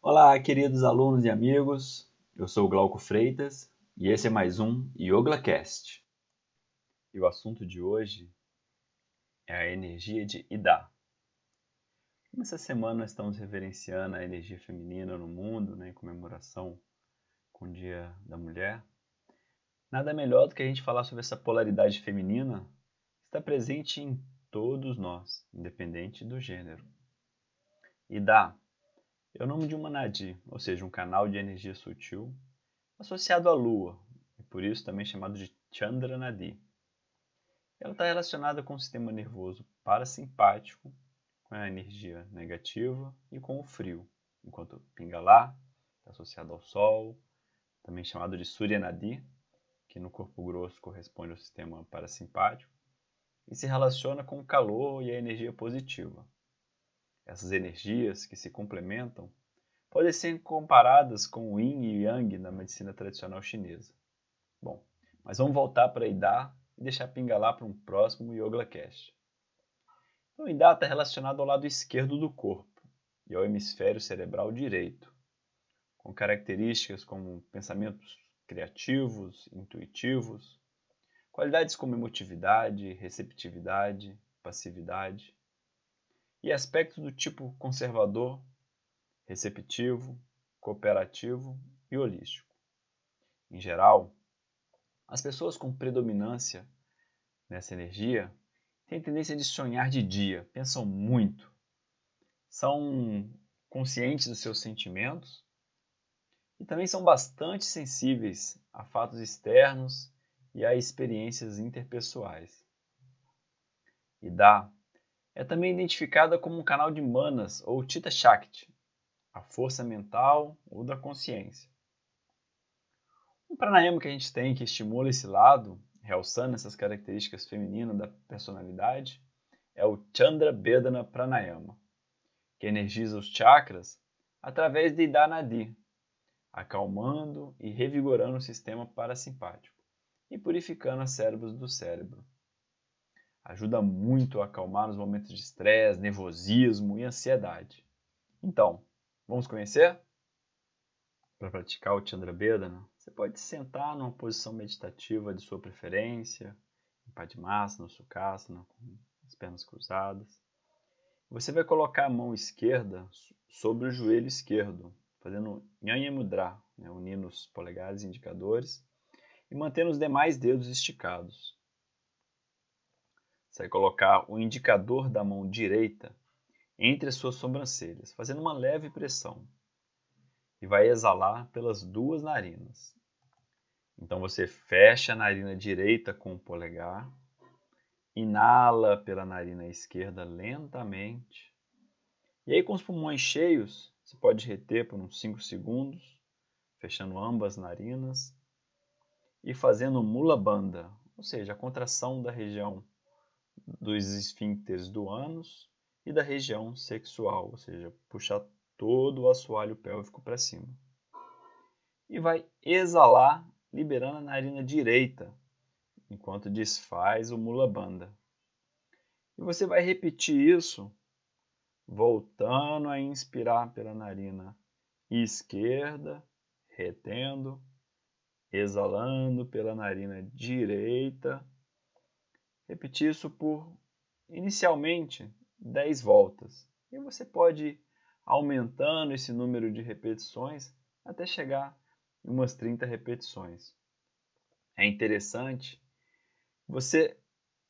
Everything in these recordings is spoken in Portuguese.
Olá, queridos alunos e amigos. Eu sou Glauco Freitas e esse é mais um YogaCast. E o assunto de hoje é a energia de Ida. Nessa semana nós estamos reverenciando a energia feminina no mundo, né, em comemoração com o Dia da Mulher. Nada melhor do que a gente falar sobre essa polaridade feminina que está presente em todos nós, independente do gênero. Ida é o nome de uma nadi, ou seja, um canal de energia sutil associado à Lua, e por isso também chamado de Chandra Nadi. Ela está relacionada com o sistema nervoso parasimpático, com a energia negativa e com o frio, enquanto Pingala está associado ao Sol, também chamado de Surya Nadi, que no corpo grosso corresponde ao sistema parasimpático, e se relaciona com o calor e a energia positiva. Essas energias que se complementam podem ser comparadas com o Yin e Yang na medicina tradicional chinesa. Bom, mas vamos voltar para Ida e deixar pingalar para um próximo YogaCast. Então, Ida está relacionado ao lado esquerdo do corpo e ao hemisfério cerebral direito, com características como pensamentos criativos, intuitivos, qualidades como emotividade, receptividade, passividade, e aspectos do tipo conservador, receptivo, cooperativo e holístico. Em geral, as pessoas com predominância nessa energia têm tendência de sonhar de dia, pensam muito, são conscientes dos seus sentimentos e também são bastante sensíveis a fatos externos e a experiências interpessoais. E dá é também identificada como um canal de manas ou Tita Shakti, a força mental ou da consciência. Um pranayama que a gente tem que estimula esse lado, realçando essas características femininas da personalidade, é o Chandra Bedana Pranayama, que energiza os chakras através de Idanadi, acalmando e revigorando o sistema parasimpático e purificando as cérebros do cérebro ajuda muito a acalmar nos momentos de estresse, nervosismo e ansiedade. Então, vamos conhecer? Para praticar o Chandra Bedana, você pode sentar numa posição meditativa de sua preferência, em Padmasana, Sukhasana, com as pernas cruzadas. Você vai colocar a mão esquerda sobre o joelho esquerdo, fazendo Nyaya Mudra, né, unindo os polegares e indicadores, e mantendo os demais dedos esticados. Você vai colocar o indicador da mão direita entre as suas sobrancelhas, fazendo uma leve pressão. E vai exalar pelas duas narinas. Então você fecha a narina direita com o polegar, inala pela narina esquerda lentamente. E aí, com os pulmões cheios, você pode reter por uns 5 segundos, fechando ambas narinas e fazendo mula banda, ou seja, a contração da região dos esfíncteres do ânus e da região sexual, ou seja, puxar todo o assoalho pélvico para cima. E vai exalar, liberando a narina direita, enquanto desfaz o mula banda. E você vai repetir isso, voltando a inspirar pela narina esquerda, retendo, exalando pela narina direita repetir isso por inicialmente 10 voltas. E você pode aumentando esse número de repetições até chegar em umas 30 repetições. É interessante você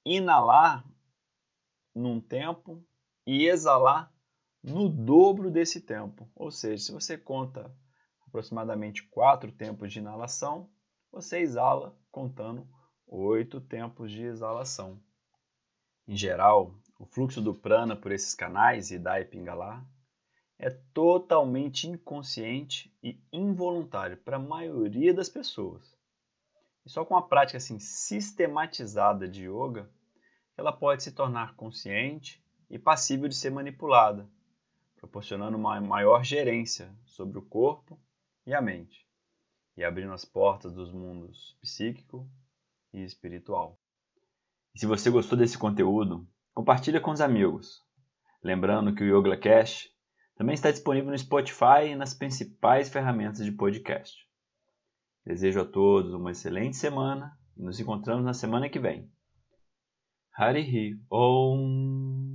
inalar num tempo e exalar no dobro desse tempo. Ou seja, se você conta aproximadamente quatro tempos de inalação, você exala contando oito tempos de exalação. Em geral, o fluxo do prana por esses canais, Ida e Pingala, é totalmente inconsciente e involuntário para a maioria das pessoas. E só com a prática assim sistematizada de yoga, ela pode se tornar consciente e passível de ser manipulada, proporcionando uma maior gerência sobre o corpo e a mente, e abrindo as portas dos mundos psíquico, e espiritual. E se você gostou desse conteúdo, compartilha com os amigos. Lembrando que o Yoga Cash Também está disponível no Spotify e nas principais ferramentas de podcast. Desejo a todos uma excelente semana e nos encontramos na semana que vem. Harihi Om